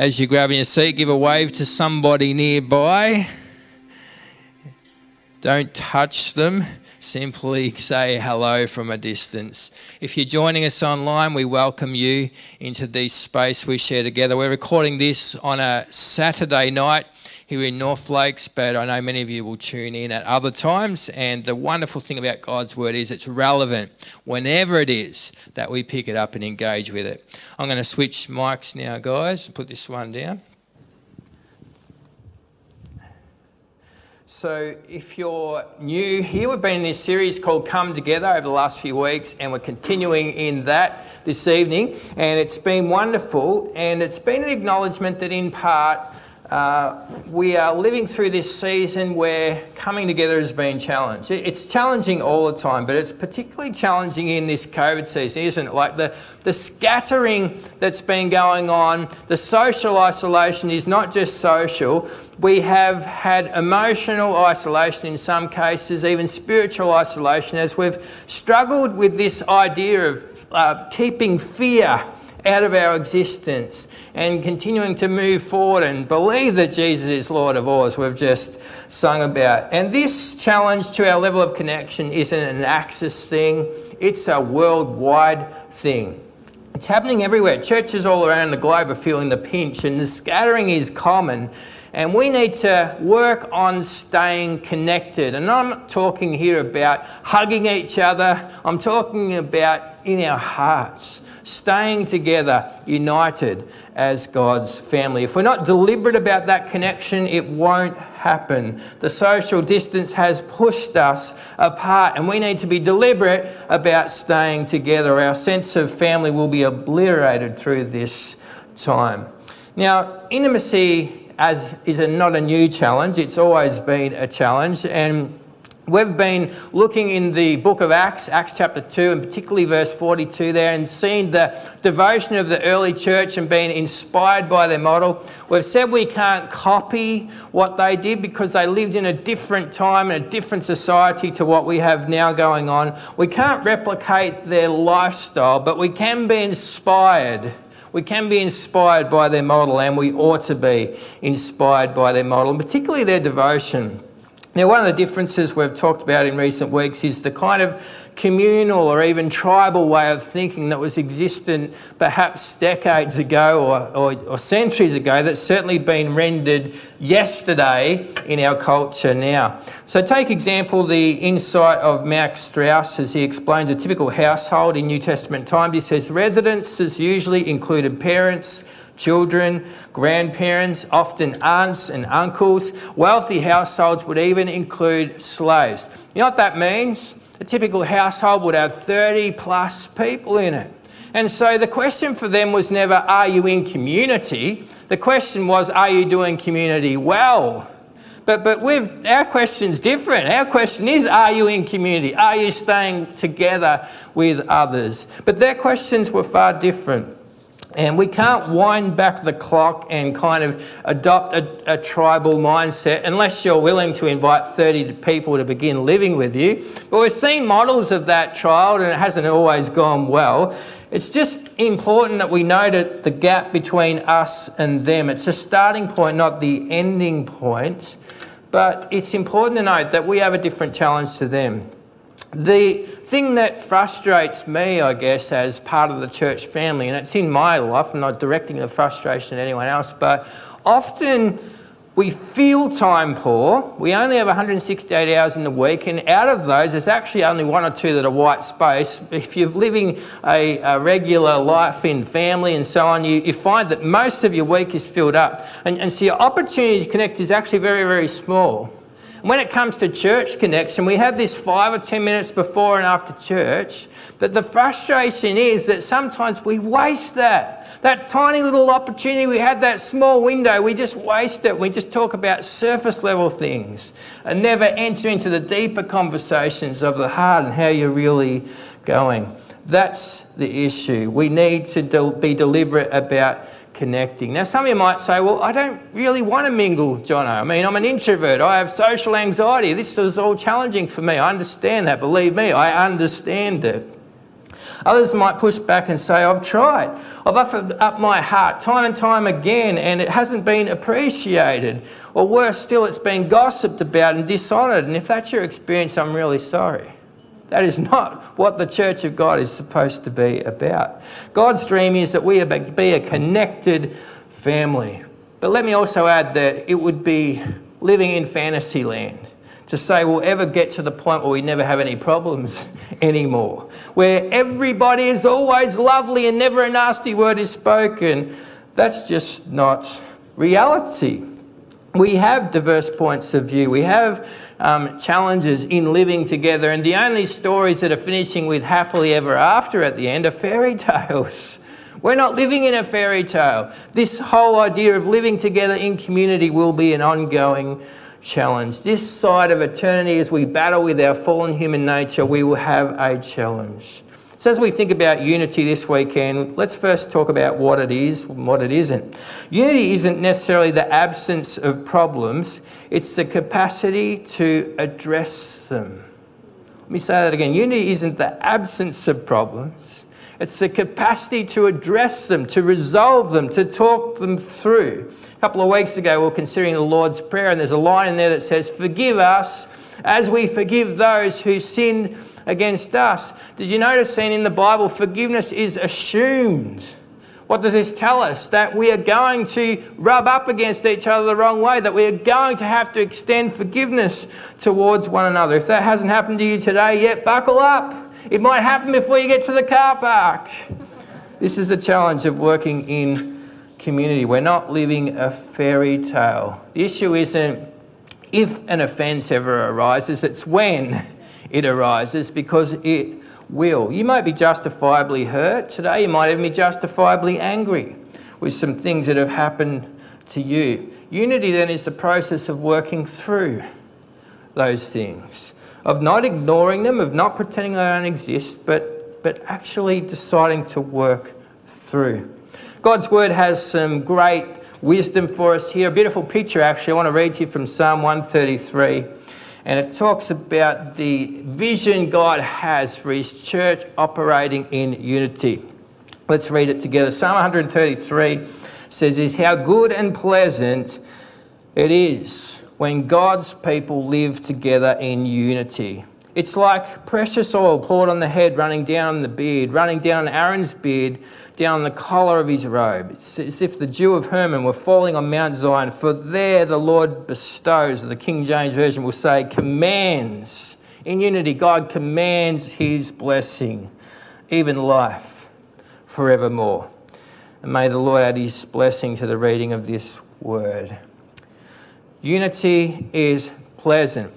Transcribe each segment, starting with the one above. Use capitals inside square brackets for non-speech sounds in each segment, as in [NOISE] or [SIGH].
As you're grabbing your seat, give a wave to somebody nearby. Don't touch them. Simply say hello from a distance. If you're joining us online, we welcome you into this space we share together. We're recording this on a Saturday night here in North Lakes, but I know many of you will tune in at other times. And the wonderful thing about God's Word is it's relevant whenever it is that we pick it up and engage with it. I'm going to switch mics now, guys, and put this one down. So, if you're new here, we've been in this series called Come Together over the last few weeks, and we're continuing in that this evening. And it's been wonderful, and it's been an acknowledgement that, in part, uh, we are living through this season where coming together has been challenged. It's challenging all the time, but it's particularly challenging in this COVID season, isn't it? Like the, the scattering that's been going on, the social isolation is not just social. We have had emotional isolation in some cases, even spiritual isolation, as we've struggled with this idea of uh, keeping fear out of our existence and continuing to move forward and believe that Jesus is Lord of all, as we've just sung about. And this challenge to our level of connection isn't an Axis thing, it's a worldwide thing. It's happening everywhere. Churches all around the globe are feeling the pinch, and the scattering is common. And we need to work on staying connected. And I'm not talking here about hugging each other, I'm talking about in our hearts staying together, united as God's family. If we're not deliberate about that connection, it won't happen. The social distance has pushed us apart, and we need to be deliberate about staying together. Our sense of family will be obliterated through this time. Now, intimacy as is a, not a new challenge, it's always been a challenge, and We've been looking in the book of Acts, Acts chapter 2, and particularly verse 42 there, and seeing the devotion of the early church and being inspired by their model. We've said we can't copy what they did because they lived in a different time and a different society to what we have now going on. We can't replicate their lifestyle, but we can be inspired. We can be inspired by their model, and we ought to be inspired by their model, and particularly their devotion. Now, one of the differences we've talked about in recent weeks is the kind of communal or even tribal way of thinking that was existent perhaps decades ago or, or, or, centuries ago that's certainly been rendered yesterday in our culture now. So, take example the insight of Max Strauss as he explains a typical household in New Testament times. He says residences usually included parents children, grandparents, often aunts and uncles. Wealthy households would even include slaves. You know what that means? A typical household would have 30 plus people in it. And so the question for them was never, Are you in community? The question was, Are you doing community well? But, but we've, our question's different. Our question is, Are you in community? Are you staying together with others? But their questions were far different. And we can't wind back the clock and kind of adopt a, a, tribal mindset unless you're willing to invite 30 people to begin living with you. But we've seen models of that trial and it hasn't always gone well. It's just important that we note the gap between us and them. It's a starting point, not the ending point. But it's important to note that we have a different challenge to them. The thing that frustrates me, I guess, as part of the church family, and it's in my life, I'm not directing the frustration at anyone else, but often we feel time poor. We only have 168 hours in the week, and out of those, there's actually only one or two that are white space. If you're living a, a regular life in family and so on, you, you, find that most of your week is filled up. And, and so your opportunity to connect is actually very, very small. When it comes to church connection, we have this five or 10 minutes before and after church. But the frustration is that sometimes we waste that. That tiny little opportunity we had, that small window, we just waste it. We just talk about surface level things and never enter into the deeper conversations of the heart and how you're really going. That's the issue. We need to be deliberate about connecting. Now, some of you might say, well, I don't really want to mingle, Jono. I mean, I'm an introvert. I have social anxiety. This is all challenging for me. I understand that. Believe me, I understand it. Others might push back and say, I've tried. I've offered up my heart time and time again, and it hasn't been appreciated. Or worse still, it's been gossiped about and dishonoured. And if that's your experience, I'm really sorry. That is not what the church of God is supposed to be about. God's dream is that we be a connected family. But let me also add that it would be living in fantasy land to say we'll ever get to the point where we never have any problems [LAUGHS] anymore, where everybody is always lovely and never a nasty word is spoken. That's just not reality. We have diverse points of view. We have um, challenges in living together, and the only stories that are finishing with happily ever after at the end are fairy [LAUGHS] tales. We're not living in a fairy tale. This whole idea of living together in community will be an ongoing challenge. This side of eternity, as we battle with our fallen human nature, we will have a challenge. So, as we think about unity this weekend, let's first talk about what it is and what it isn't. Unity isn't necessarily the absence of problems, it's the capacity to address them. Let me say that again. Unity isn't the absence of problems, it's the capacity to address them, to resolve them, to talk them through. A couple of weeks ago, we were considering the Lord's Prayer, and there's a line in there that says, Forgive us as we forgive those who sinned against us. Did you notice, seen in the Bible, forgiveness is assumed? What does this tell us? That we are going to rub up against each other the wrong way, that we are going to have to extend forgiveness towards one another. If that hasn't happened to you today yet, buckle up. It might happen before you get to the car park. This is the challenge of working in community. We're not living a fairy tale. The issue isn't if an offence ever arises, it's when it arises because it will. You might be justifiably hurt today, you might even be justifiably angry with some things that have happened to you. Unity then is the process of working through those things, of not ignoring them, of not pretending they don't exist, but, but actually deciding to work through. God's word has some great wisdom for us here. A beautiful picture, actually. I want to read to you from Psalm 133 and it talks about the vision God has for His church operating in unity. Let's read it together. Psalm 133 says, Is how good and pleasant it is when God's people live together in unity. It's like precious oil poured on the head, running down the beard, running down Aaron's beard, down the collar of his robe. It's as if the dew of Hermon were falling on Mount Zion, for there the Lord bestows, the King James Version will say, commands. In unity, God commands his blessing, even life, forevermore. And may the Lord add his blessing to the reading of this word. Unity is pleasant.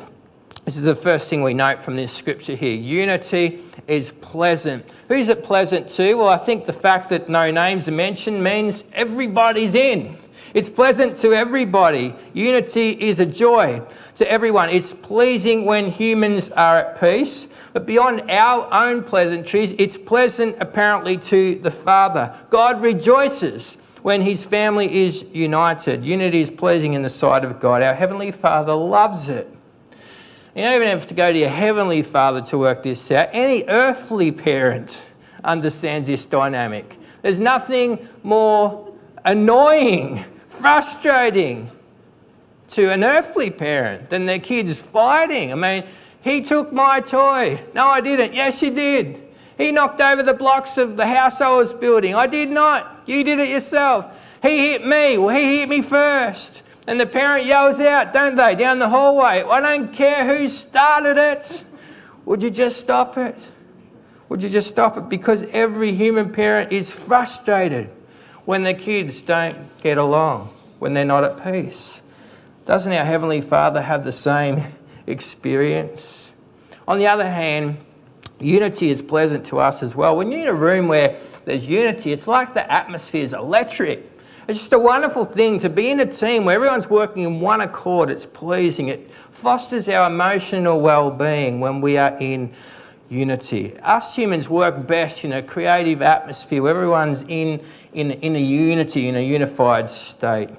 This is the first thing we note from this scripture here. Unity is pleasant. Who's it pleasant to? Well, I think the fact that no names are mentioned means everybody's in. It's pleasant to everybody. Unity is a joy to everyone. It's pleasing when humans are at peace. But beyond our own pleasantries, it's pleasant apparently to the Father. God rejoices when his family is united. Unity is pleasing in the sight of God. Our Heavenly Father loves it. You don't even have to go to your heavenly father to work this out. Any earthly parent understands this dynamic. There's nothing more annoying, frustrating to an earthly parent than their kids fighting. I mean, he took my toy. No, I didn't. Yes, you did. He knocked over the blocks of the house I was building. I did not. You did it yourself. He hit me. Well, he hit me first. And the parent yells out, don't they, down the hallway, I don't care who started it. Would you just stop it? Would you just stop it? Because every human parent is frustrated when their kids don't get along, when they're not at peace. Doesn't our Heavenly Father have the same experience? On the other hand, unity is pleasant to us as well. When you're in a room where there's unity, it's like the atmosphere is electric. It's just a wonderful thing to be in a team where everyone's working in one accord. It's pleasing. It fosters our emotional well being when we are in unity. Us humans work best in a creative atmosphere where everyone's in, in, in a unity, in a unified state.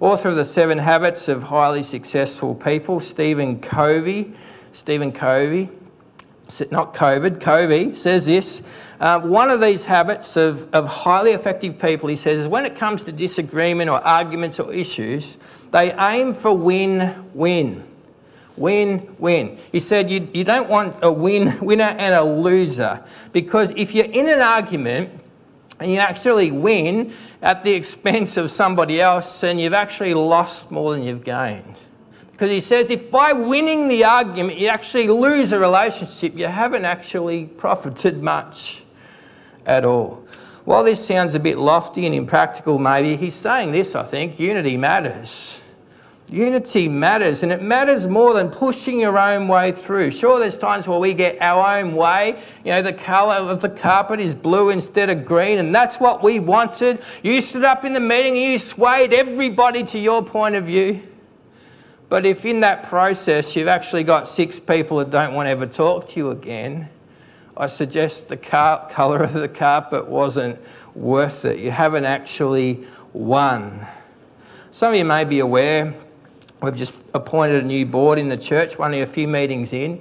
Author of The Seven Habits of Highly Successful People, Stephen Covey. Stephen Covey not COVID, Covey, says this. Uh, one of these habits of, of highly effective people, he says, is when it comes to disagreement or arguments or issues, they aim for win win. Win win. He said you, you don't want a win, [LAUGHS] winner and a loser because if you're in an argument and you actually win at the expense of somebody else, then you've actually lost more than you've gained. Because he says if by winning the argument you actually lose a relationship, you haven't actually profited much at all. While this sounds a bit lofty and impractical, maybe, he's saying this, I think unity matters. Unity matters, and it matters more than pushing your own way through. Sure, there's times where we get our own way. You know, the colour of the carpet is blue instead of green, and that's what we wanted. You stood up in the meeting you swayed everybody to your point of view. But if in that process you've actually got six people that don't want to ever talk to you again, I suggest the car- colour of the carpet wasn't worth it. You haven't actually won. Some of you may be aware we've just appointed a new board in the church, only a few meetings in.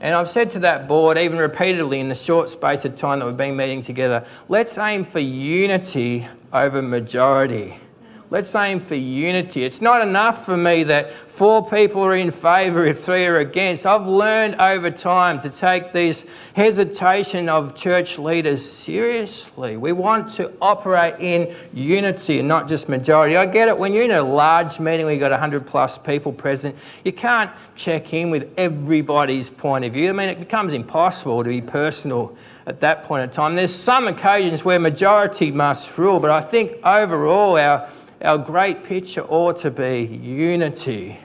And I've said to that board, even repeatedly in the short space of time that we've been meeting together, let's aim for unity over majority. Let's aim for unity. It's not enough for me that four people are in favour if three are against. I've learned over time to take this hesitation of church leaders seriously. We want to operate in unity and not just majority. I get it. When you're in a large meeting where you've got 100 plus people present, you can't check in with everybody's point of view. I mean, it becomes impossible to be personal at that point in time. There's some occasions where majority must rule, but I think overall our our great picture ought to be unity,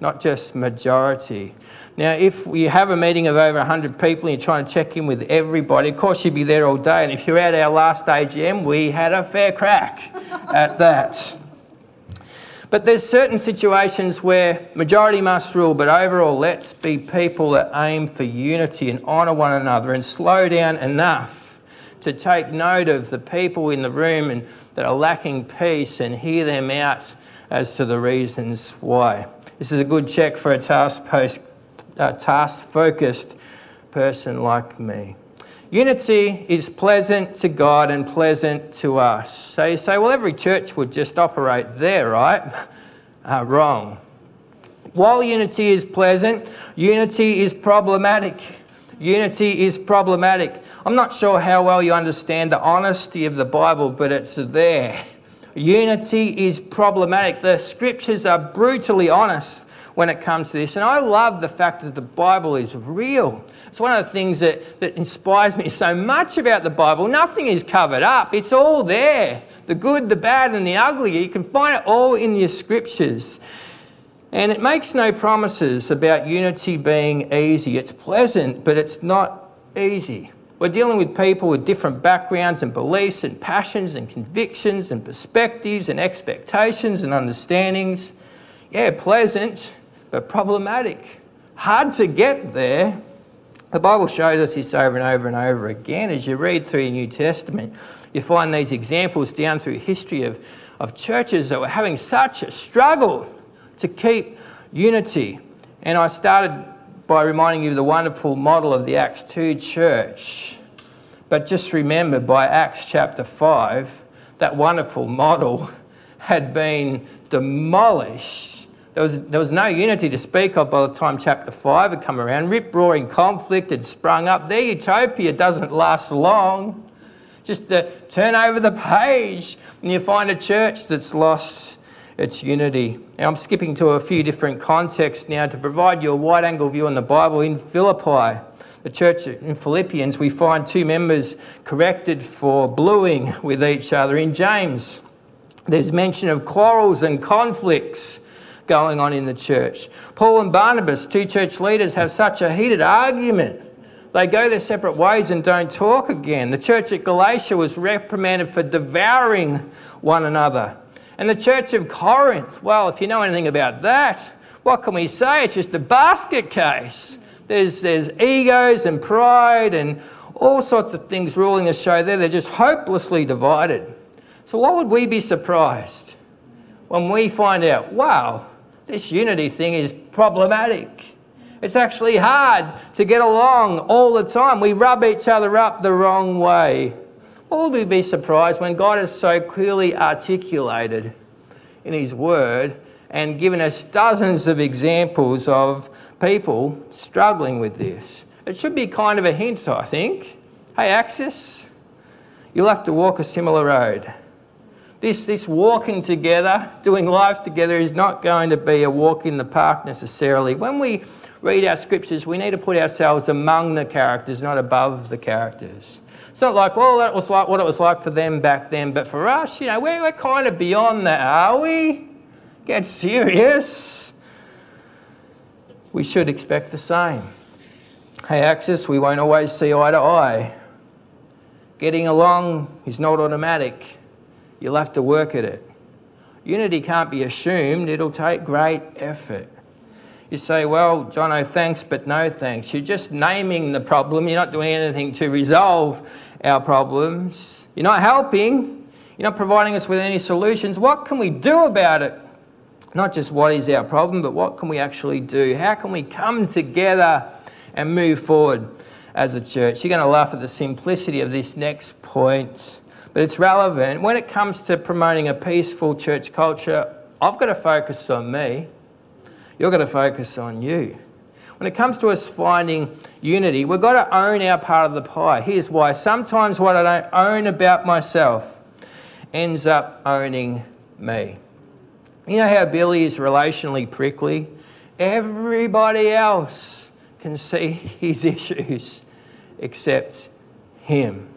not just majority. Now, if you have a meeting of over 100 people and you're trying to check in with everybody, of course you'd be there all day. And if you're at our last AGM, we had a fair crack [LAUGHS] at that. But there's certain situations where majority must rule, but overall, let's be people that aim for unity and honour one another and slow down enough to take note of the people in the room and that are lacking peace and hear them out as to the reasons why. This is a good check for a task, post, task focused person like me. Unity is pleasant to God and pleasant to us. So you say, well, every church would just operate there, right? [LAUGHS] Uh, wrong. While unity is pleasant, unity is problematic. Unity is problematic. I'm not sure how well you understand the honesty of the Bible, but it's there. Unity is problematic. The scriptures are brutally honest when it comes to this. And I love the fact that the Bible is real. It's one of the things that, that inspires me so much about the Bible. Nothing is covered up, it's all there the good, the bad, and the ugly. You can find it all in your scriptures. And it makes no promises about unity being easy. It's pleasant, but it's not easy. We're dealing with people with different backgrounds and beliefs and passions and convictions and perspectives and expectations and understandings. Yeah, pleasant, but problematic. Hard to get there. The Bible shows us this over and over and over again. As you read through the New Testament, you find these examples down through history of, of churches that were having such a struggle to keep unity. And I started by reminding you of the wonderful model of the Acts 2 church. But just remember, by Acts chapter 5, that wonderful model [LAUGHS] had been demolished. There was, there was no unity to speak of by the time chapter 5 had come around. Rip roaring conflict had sprung up. Their utopia doesn't last long. Just to turn over the page and you find a church that's lost its unity. Now, I'm skipping to a few different contexts now to provide you a wide angle view on the Bible. In Philippi, the church in Philippians, we find two members corrected for bluing with each other. In James, there's mention of quarrels and conflicts going on in the church. Paul and Barnabas, two church leaders, have such a heated argument. They go their separate ways and don't talk again. The church at Galatia was reprimanded for devouring one another. And the church of Corinth, well, if you know anything about that, what can we say? It's just a basket case. There's, there's egos and pride and all sorts of things ruling the show there. They're just hopelessly divided. So, what would we be surprised when we find out, wow, this unity thing is problematic? It's actually hard to get along all the time. We rub each other up the wrong way. Will we be surprised when God is so clearly articulated in His Word and given us dozens of examples of people struggling with this? It should be kind of a hint, I think. Hey, Axis, you'll have to walk a similar road. This, this walking together, doing life together, is not going to be a walk in the park necessarily. When we read our scriptures, we need to put ourselves among the characters, not above the characters. It's not like, well, that was like what it was like for them back then, but for us, you know, we're, we're kind of beyond that, are we? Get serious. We should expect the same. Hey, Axis, we won't always see eye to eye. Getting along is not automatic. You'll have to work at it. Unity can't be assumed, it'll take great effort. You say, well, Jono, thanks, but no thanks. You're just naming the problem. You're not doing anything to resolve our problems. You're not helping. You're not providing us with any solutions. What can we do about it? Not just what is our problem, but what can we actually do? How can we come together and move forward as a church? You're going to laugh at the simplicity of this next point but it's relevant. When it comes to promoting a peaceful church culture, I've got to focus on me. You've got to focus on you. When it comes to us finding unity, we've got to own our part of the pie. Here's why. Sometimes what I don't own about myself ends up owning me. You know how Billy is relationally prickly? Everybody else can see [LAUGHS] his issues except him.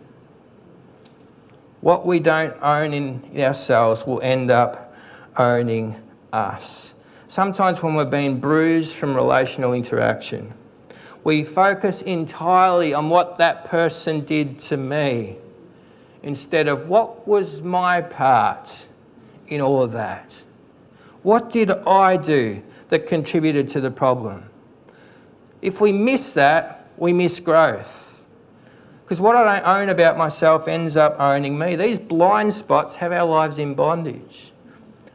What we don't own in ourselves will end up owning us. Sometimes, when we're being bruised from relational interaction, we focus entirely on what that person did to me instead of what was my part in all of that. What did I do that contributed to the problem? If we miss that, we miss growth. Because what I don't own about myself ends up owning me. These blind spots have our lives in bondage.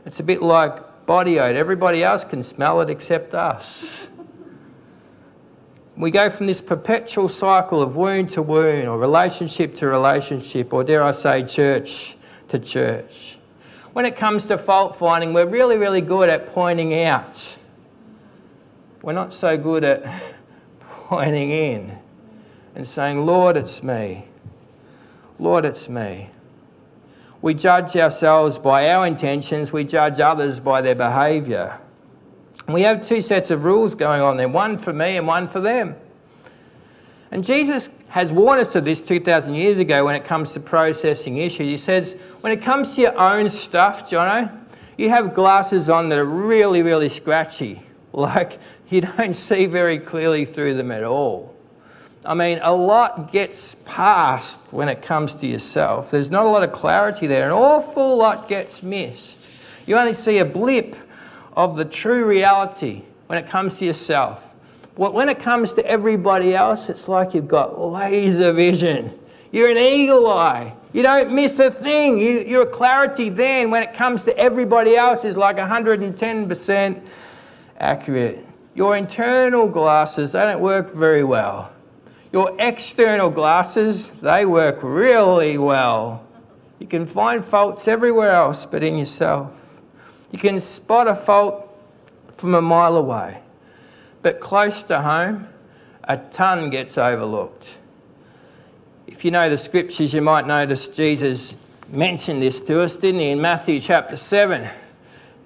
It's a bit like body odor. Everybody else can smell it except us. We go from this perpetual cycle of wound to wound, or relationship to relationship, or dare I say, church to church. When it comes to fault finding, we're really, really good at pointing out. We're not so good at [LAUGHS] pointing in and saying, Lord, it's me. Lord, it's me. We judge ourselves by our intentions, we judge others by their behaviour. We have two sets of rules going on there one for me and one for them. And Jesus has warned us of this 2,000 years ago when it comes to processing issues. He says, when it comes to your own stuff, Jono, you have glasses on that are really, really scratchy. [LAUGHS] Like you don't see very clearly through them at all. I mean, a lot gets passed when it comes to yourself. There's not a lot of clarity there. An awful lot gets missed. You only see a blip of the true reality when it comes to yourself. But when it comes to everybody else, it's like you've got laser vision. You're an eagle eye. You don't miss a thing. You, your clarity then, when it comes to everybody else, is like 110% accurate. Your internal glasses, they don't work very well. Your external glasses, they work really well. You can find faults everywhere else but in yourself. You can spot a fault from a mile away, but close to home, a ton gets overlooked. If you know the scriptures, you might notice Jesus mentioned this to us, didn't he, in Matthew chapter 7?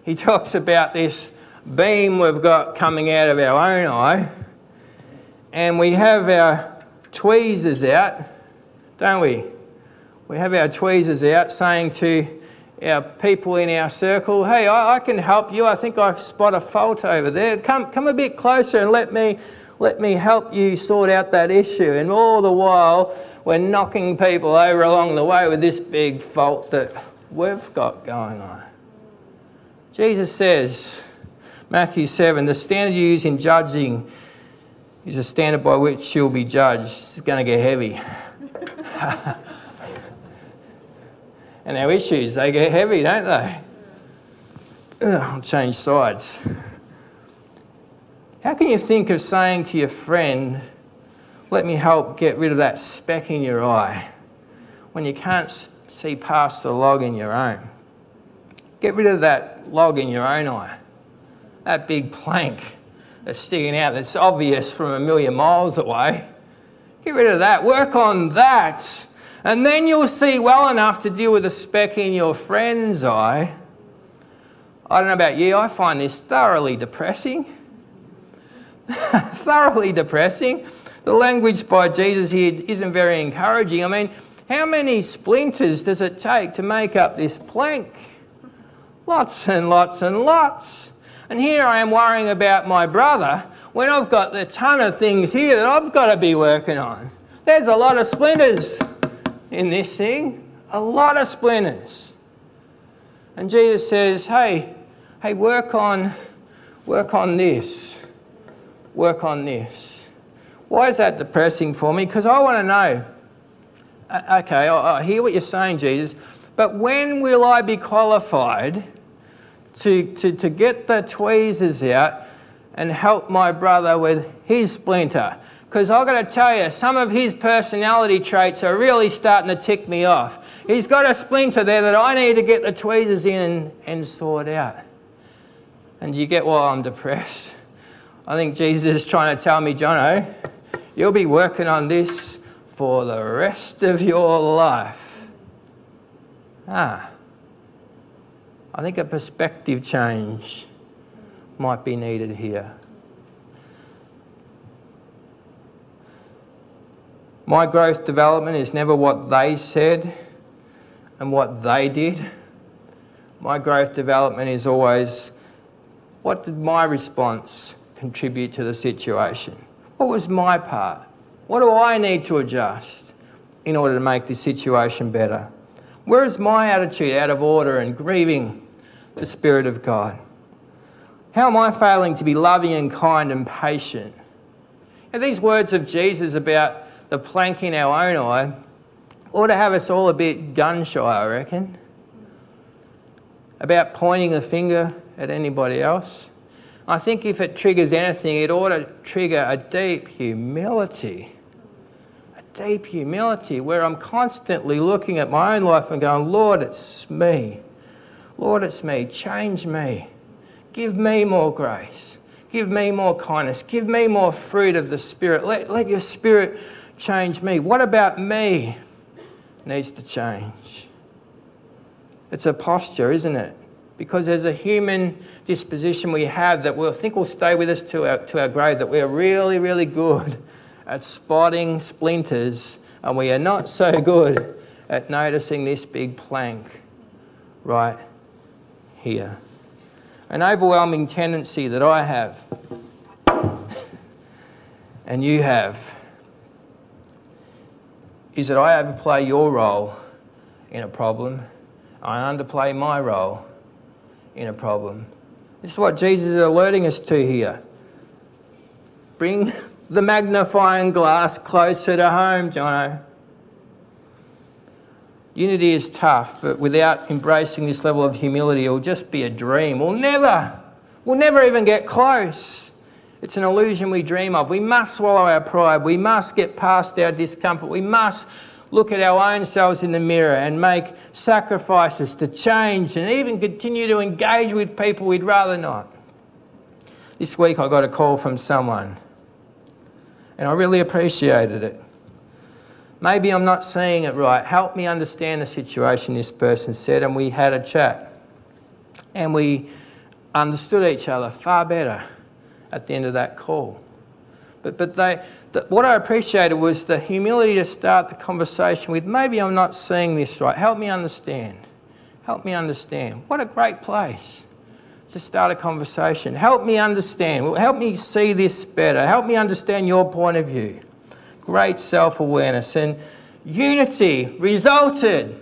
He talks about this beam we've got coming out of our own eye, and we have our tweezers out, don't we? We have our tweezers out saying to our people in our circle, hey, I, I, can help you. I think I spot a fault over there. Come, come a bit closer and let me, let me help you sort out that issue. And all the while, we're knocking people over along the way with this big fault that we've got going on. Jesus says, Matthew 7, the standard you use in judging is a standard by which she'll be judged. It's going to get heavy. [LAUGHS] and our issues, they get heavy, don't they? Ugh, I'll change sides. How can you think of saying to your friend, let me help get rid of that speck in your eye, when you can't see past the log in your own? Get rid of that log in your own eye, that big plank that's sticking out that's obvious from a million miles away. Get rid of that. Work on that. And then you'll see well enough to deal with the speck in your friend's eye. I don't know about you, I find this thoroughly depressing. [LAUGHS] thoroughly depressing. The language by Jesus here isn't very encouraging. I mean, how many splinters does it take to make up this plank? Lots and lots and lots. And here I am worrying about my brother when I've got a ton of things here that I've got to be working on. There's a lot of splinters in this thing, a lot of splinters. And Jesus says, "Hey, hey, work on work on this. Work on this." Why is that depressing for me? Because I want to know. Uh, okay, I hear what you're saying, Jesus, but when will I be qualified to, to, to get the tweezers out and help my brother with his splinter. Because I've got to tell you, some of his personality traits are really starting to tick me off. He's got a splinter there that I need to get the tweezers in and, and sort out. And you get why I'm depressed? I think Jesus is trying to tell me, Jono, you'll be working on this for the rest of your life. Ah. I think a perspective change might be needed here. My growth development is never what they said and what they did. My growth development is always what did my response contribute to the situation? What was my part? What do I need to adjust in order to make this situation better? Where is my attitude out of order and grieving the Spirit of God? How am I failing to be loving and kind and patient? And these words of Jesus about the plank in our own eye ought to have us all a bit gun shy, I reckon. About pointing the finger at anybody else. I think if it triggers anything, it ought to trigger a deep humility. A deep humility where I'm constantly looking at my own life and going, Lord, it's me. Lord, it's me. Change me. Give me more grace. Give me more kindness. Give me more fruit of the Spirit. Let, let your Spirit change me. What about me needs to change? It's a posture, isn't it? Because there's a human disposition we have that we'll think will stay with us to our, to our grave, that we're really, really good at spotting splinters, and we are not so [LAUGHS] good at noticing this big plank right here. An overwhelming tendency that I have and you have is that I overplay your role in a problem, I underplay my role in a problem. This is what Jesus is alerting us to here. Bring the magnifying glass closer to home, Jono. Unity is tough, but without embracing this level of humility, it'll just be a dream. We'll never, we'll never even get close. It's an illusion we dream of. We must swallow our pride. We must get past our discomfort. We must look at our own selves in the mirror and make sacrifices to change and even continue to engage with people we'd rather not. This week I got a call from someone and I really appreciated it. Maybe I'm not seeing it right. Help me understand the situation, this person said. And we had a chat. And we understood each other far better at the end of that call. But, but they, the, what I appreciated was the humility to start the conversation with maybe I'm not seeing this right. Help me understand. Help me understand. What a great place to start a conversation. Help me understand. Help me see this better. Help me understand your point of view great self awareness, and unity resulted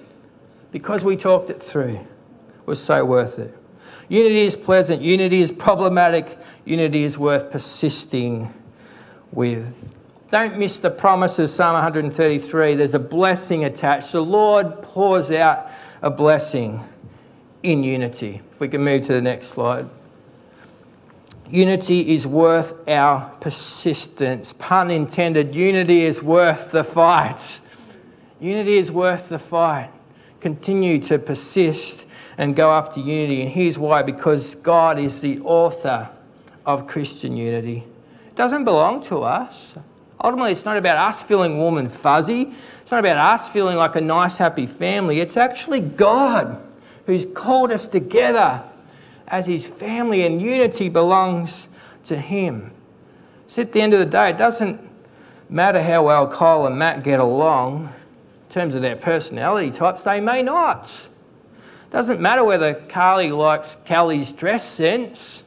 because we talked it through. It was so worth it. Unity is pleasant, unity is problematic, unity is worth persisting with. Don't miss the promise of Psalm 133. There's a blessing attached. The Lord pours out a blessing in unity. If we can move to the next slide. Unity is worth our persistence. Pun intended, unity is worth the fight. Unity is worth the fight. Continue to persist and go after unity. And here's why because God is the author of Christian unity. It doesn't belong to us. Ultimately, it's not about us feeling warm and fuzzy. It's not about us feeling like a nice, happy family. It's actually God who's called us together as His family, and unity belongs to Him. So at the end of the day, it doesn't matter how well Kyle and Matt get along in terms of their personality types, they may not. Doesn't matter whether Carly likes Kelly's dress sense,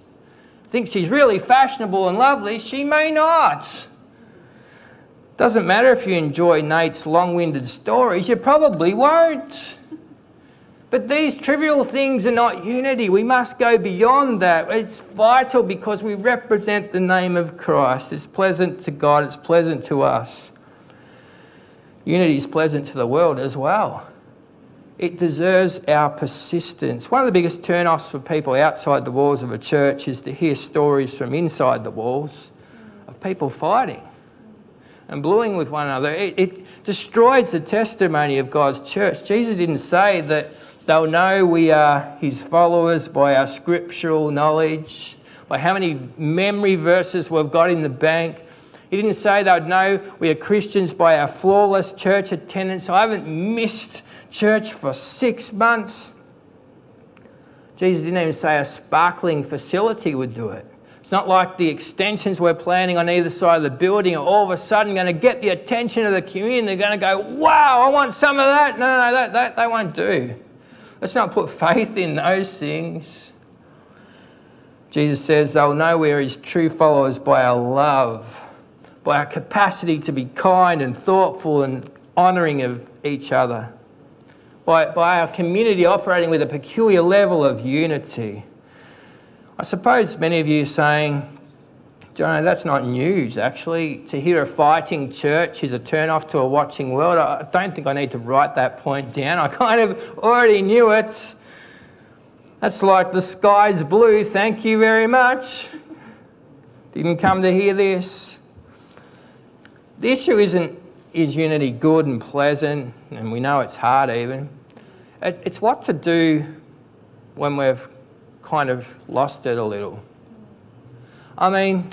thinks she's really fashionable and lovely, she may not. Doesn't matter if you enjoy Nate's long winded stories, you probably won't. But these trivial things are not unity. We must go beyond that. It's vital because we represent the name of Christ. It's pleasant to God, it's pleasant to us. Unity is pleasant to the world as well. It deserves our persistence. One of the biggest turn-offs for people outside the walls of a church is to hear stories from inside the walls of people fighting and bluing with one another. It, it destroys the testimony of God's church. Jesus didn't say that They'll know we are his followers by our scriptural knowledge, by how many memory verses we've got in the bank. He didn't say they'd know we are Christians by our flawless church attendance. I haven't missed church for six months. Jesus didn't even say a sparkling facility would do it. It's not like the extensions we're planning on either side of the building are all of a sudden going to get the attention of the community. They're going to go, wow, I want some of that. No, no, no, that, that they won't do. Let's not put faith in those things. Jesus says they'll know we're his true followers by our love, by our capacity to be kind and thoughtful and honouring of each other, by, by our community operating with a peculiar level of unity. I suppose many of you are saying, Jono, that's not news, actually. To hear a fighting church is a turn off to a watching world. I don't think I need to write that point down. I [LAUGHS] kind of already knew it. That's like the sky's blue, thank you very much. Didn't come to hear this. The issue isn't is unity good and pleasant, and we know it's hard even. It's what to do when we've kind of lost it a little. I mean,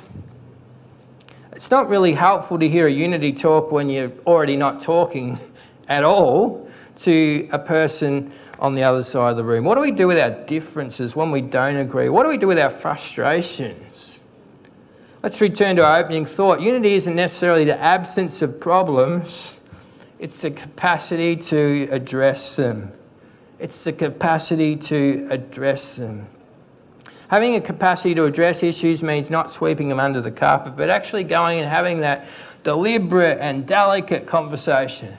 it's not really helpful to hear a unity talk when you're already not talking [LAUGHS] at all to a person on the other side of the room. What do we do with our differences when we don't agree? What do we do with our frustrations? Let's return to our opening thought. Unity isn't necessarily the absence of problems, it's the capacity to address them. It's the capacity to address them. Having a capacity to address issues means not sweeping them under the carpet, but actually going and having that deliberate and delicate conversation.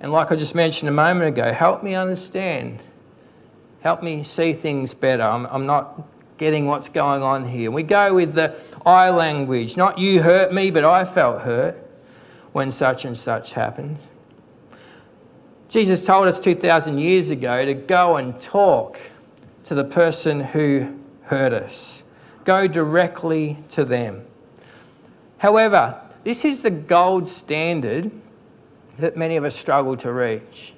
And like I just mentioned a moment ago, help me understand. Help me see things better. I'm, I'm not getting what's going on here. We go with the I language, not you hurt me, but I felt hurt when such and such happened. Jesus told us 2,000 years ago to go and talk to the person who hurt us. Go directly to them. However, this is the gold standard that many of us struggle to reach.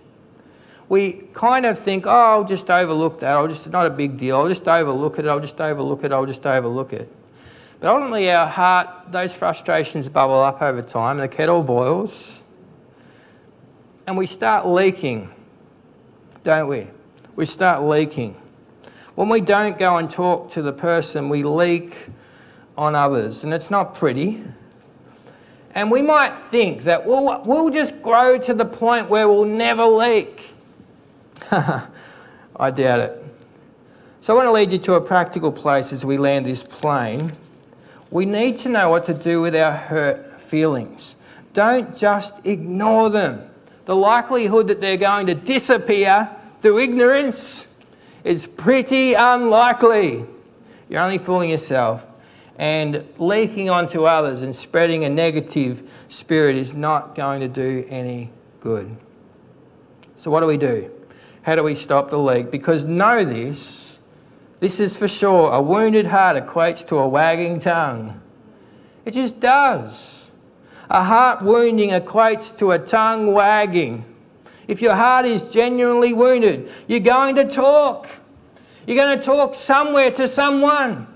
We kind of think, oh, I'll just overlook that. I'll just, it's not a big deal. I'll just overlook it. I'll just overlook it. I'll just overlook it. But ultimately, our heart, those frustrations bubble up over time, the kettle boils, and we start leaking, don't we? We start leaking. When we don't go and talk to the person, we leak on others, and it's not pretty. And we might think that we'll, we'll just grow to the point where we'll never leak. [LAUGHS] I doubt it. So I want to lead you to a practical place as we land this plane. We need to know what to do with our hurt feelings. Don't just ignore them. The likelihood that they're going to disappear through ignorance is pretty unlikely. You're only fooling yourself. And leaking onto others and spreading a negative spirit is not going to do any good. So, what do we do? How do we stop the leak? Because know this This is for sure. A wounded heart equates to a wagging tongue. It just does. A heart wounding equates to a tongue wagging. If your heart is genuinely wounded, you're going to talk. You're going to talk somewhere to someone.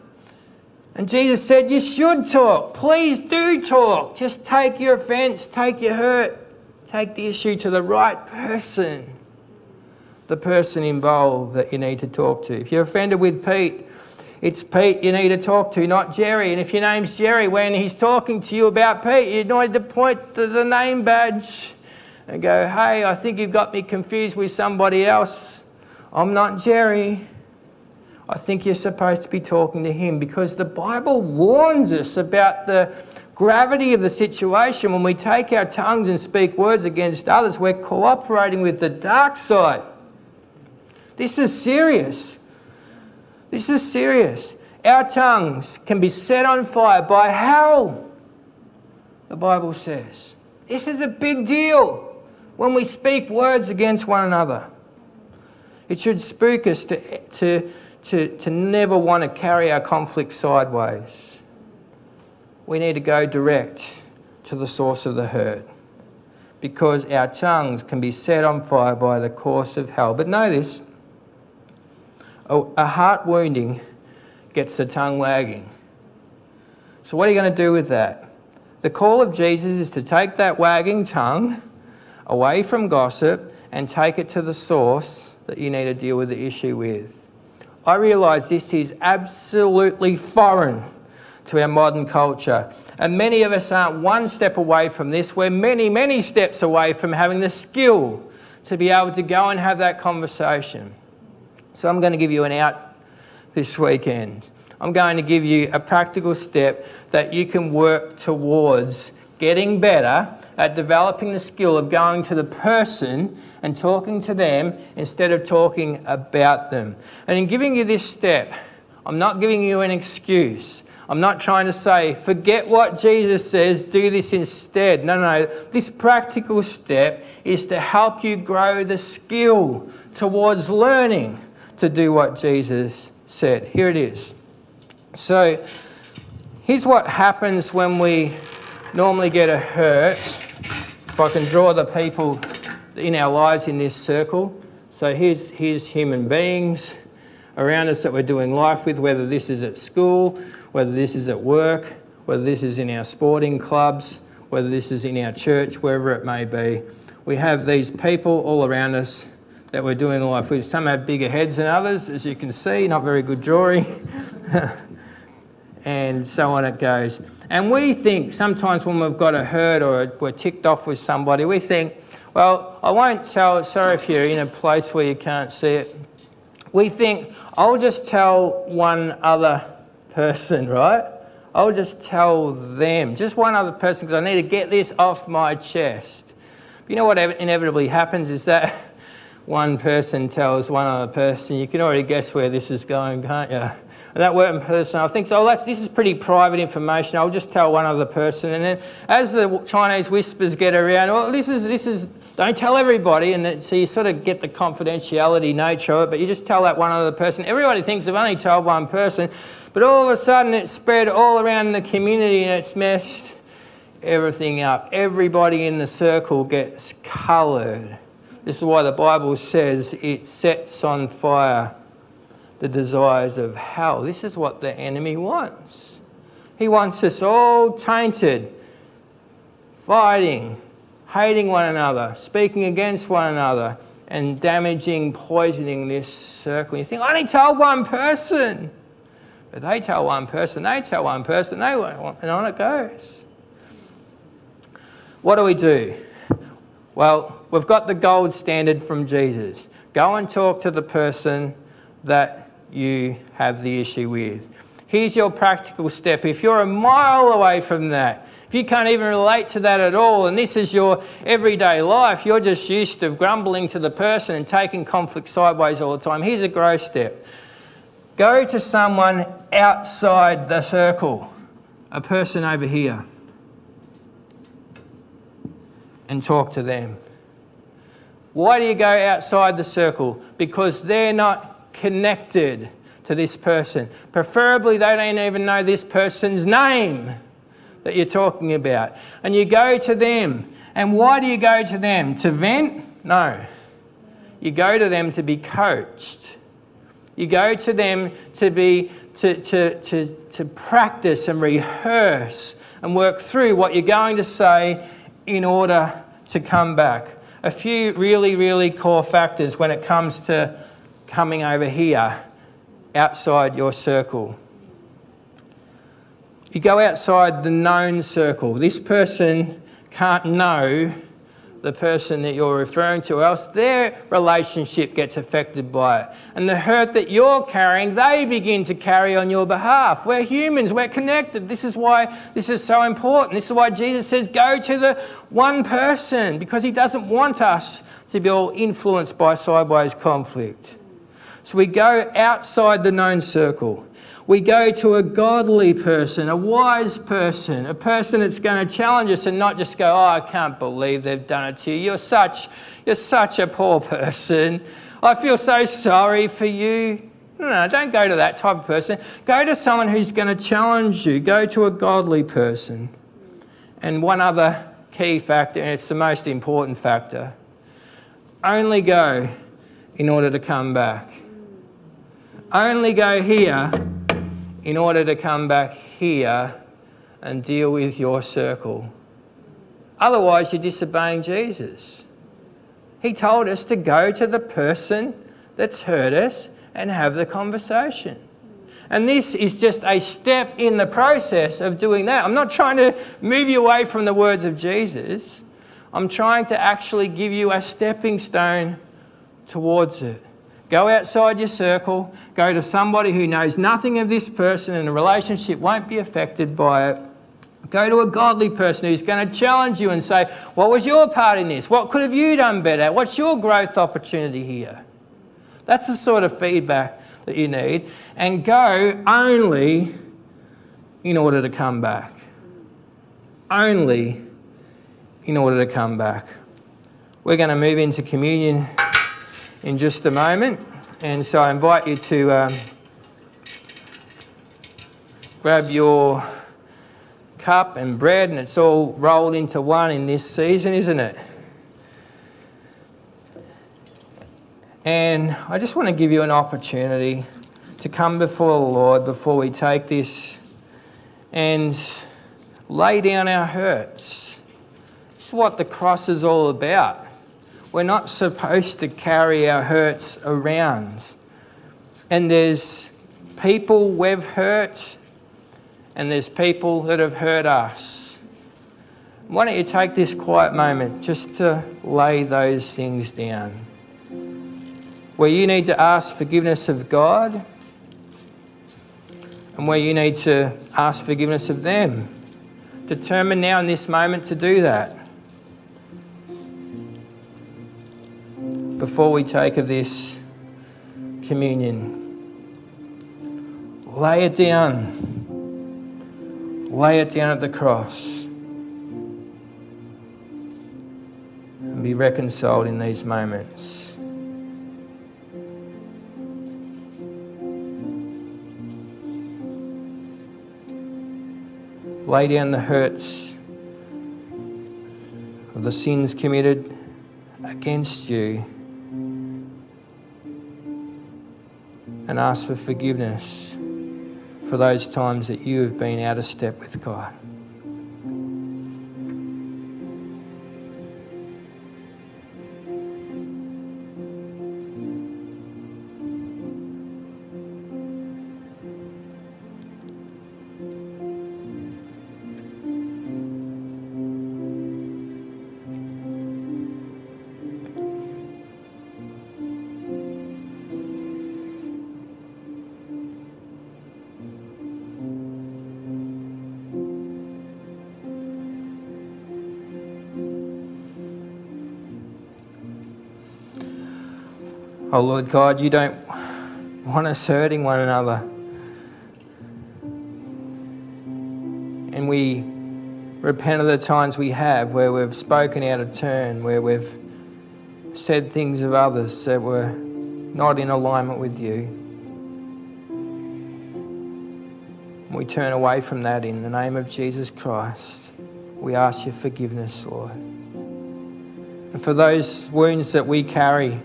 And Jesus said, You should talk. Please do talk. Just take your offense, take your hurt, take the issue to the right person, the person involved that you need to talk to. If you're offended with Pete, it's Pete you need to talk to, not Jerry. And if your name's Jerry, when he's talking to you about Pete, you need to point to the name badge and go, Hey, I think you've got me confused with somebody else. I'm not Jerry. I think you're supposed to be talking to him because the Bible warns us about the gravity of the situation. When we take our tongues and speak words against others, we're cooperating with the dark side. This is serious. This is serious. Our tongues can be set on fire by hell, the Bible says. This is a big deal when we speak words against one another. It should spook us to, to to, to never want to carry our conflict sideways. We need to go direct to the source of the hurt because our tongues can be set on fire by the course of hell. But know this a heart wounding gets the tongue wagging. So, what are you going to do with that? The call of Jesus is to take that wagging tongue away from gossip and take it to the source that you need to deal with the issue with. I realise this is absolutely foreign to our modern culture. And many of us aren't one step away from this. We're many, many steps away from having the skill to be able to go and have that conversation. So I'm going to give you an out this weekend. I'm going to give you a practical step that you can work towards getting better at developing the skill of going to the person and talking to them instead of talking about them. And in giving you this step, I'm not giving you an excuse. I'm not trying to say, forget what Jesus says, do this instead. No, no, no. this practical step is to help you grow the skill towards learning to do what Jesus said. Here it is. So, here's what happens when we normally get a hurt. If I can draw the people in our lives in this circle. So here's, here's human beings around us that we're doing life with, whether this is at school, whether this is at work, whether this is in our sporting clubs, whether this is in our church, wherever it may be. We have these people all around us that we're doing life with. Some have bigger heads than others, as you can see, not very good drawing. [LAUGHS] and so on it goes. And we think sometimes when we've got a hurt or we're ticked off with somebody, we think, well, I won't tell, sorry if you're in a place where you can't see it. We think, I'll just tell one other person, [LAUGHS] right? I'll just tell them, just one other person, because I need to get this off my chest. You know what inevitably happens is that [LAUGHS] one person tells one other person, you can already guess where this is going, can't you? That one person, I think, so oh, that's, this is pretty private information. I'll just tell one other person. And then as the Chinese whispers get around, well, this is, this is, don't tell everybody. And so you sort of get the confidentiality nature of it, but you just tell that one other person. Everybody thinks they've only told one person, but all of a sudden it's spread all around the community and it's messed everything up. Everybody in the circle gets coloured. This is why the Bible says it sets on fire the desires of hell. This is what the enemy wants. He wants us all tainted, fighting, hating one another, speaking against one another, and damaging, poisoning this circle. You think, I only told one person. But they tell one person, they tell one person, they want, and on it goes. What do we do? Well, we've got the gold standard from Jesus. Go and talk to the person that you have the issue with. Here's your practical step. If you're a mile away from that, if you can't even relate to that at all, and this is your everyday life, you're just used to grumbling to the person and taking conflict sideways all the time, here's a growth step. Go to someone outside the circle, a person over here, and talk to them. Why do you go outside the circle? Because they're not connected to this person. Preferably, they don't even know this person's name that you're talking about. And you go to them. And why do you go to them? To vent? No. You go to them to be coached. You go to them to be to, to, to, to practice and rehearse and work through what you're going to say in order to come back. A few really, really core factors when it comes to coming over here outside your circle. You go outside the known circle. This person can't know the person that you're referring to, else their relationship gets affected by it. And the hurt that you're carrying, they begin to carry on your behalf. We're humans, we're connected. This is why this is so important. This is why Jesus says, go to the one person, because he doesn't want us to be all influenced by sideways conflict. So we go outside the known circle we go to a godly person, a wise person, a person that's going to challenge us and not just go, Oh, I can't believe they've done it to you. You're such, you're such a poor [LAUGHS] person. I feel so sorry for you. No, no, don't go to that type of person. Go to someone who's going to challenge you. Go to a godly person. And one other key factor, and it's the most important factor only go in order to come back. Only go here in order to come back here and deal with your circle. Otherwise, you're disobeying Jesus. He told us to go to the person that's hurt us and have the conversation. And this is just a step in the process of doing that. I'm not trying to move you away from the words of Jesus. I'm trying to actually give you a stepping stone towards it. Go outside your circle, go to somebody who knows nothing of this person and the relationship won't be affected by it. Go to a godly person who's going to challenge you and say, What was your part in this? What could have you done better? What's your growth opportunity here? That's the sort of feedback that you need. And go only in order to come back. Only in order to come back. We're going to move into communion in just a moment. And so I invite you to um, grab your cup and bread, and it's all rolled into one in this season, isn't it? And I just want to give you an opportunity to come before the Lord before we take this and lay down our hurts. Is what the cross is all about. We're not supposed to carry our hurts around. And there's people we've hurt, and there's people that have hurt us. Why don't you take this quiet moment just to lay those things down? Where you need to ask forgiveness of God, and where you need to ask forgiveness of them. Determine now in this moment to do that. Before we take of this communion. Lay it down. Lay it down at the cross. And be reconciled in these moments. Lay down the hurts of the sins committed against you. And ask for forgiveness for those times that you have been out of step with God. Oh Lord God, you don't want us hurting one another. And we repent of the times we have where we've spoken out of turn, where we've said things of others that were not in alignment with you. We turn away from that in the name of Jesus Christ. We ask your forgiveness, Lord. And for those wounds that we carry,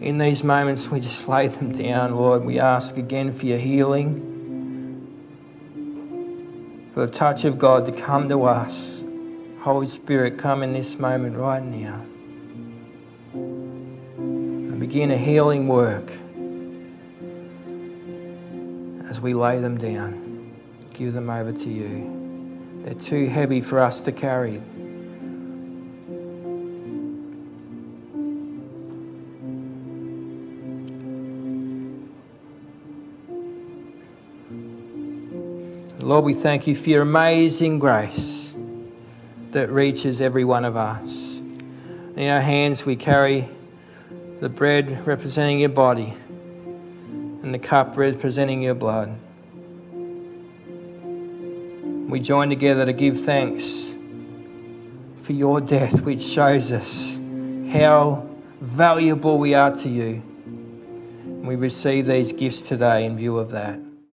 in these moments, we just lay them down, Lord. We ask again for your healing, for the touch of God to come to us. Holy Spirit, come in this moment right now and begin a healing work as we lay them down. Give them over to you. They're too heavy for us to carry. Lord, we thank you for your amazing grace that reaches every one of us. In our hands, we carry the bread representing your body and the cup representing your blood. We join together to give thanks for your death, which shows us how valuable we are to you. We receive these gifts today in view of that.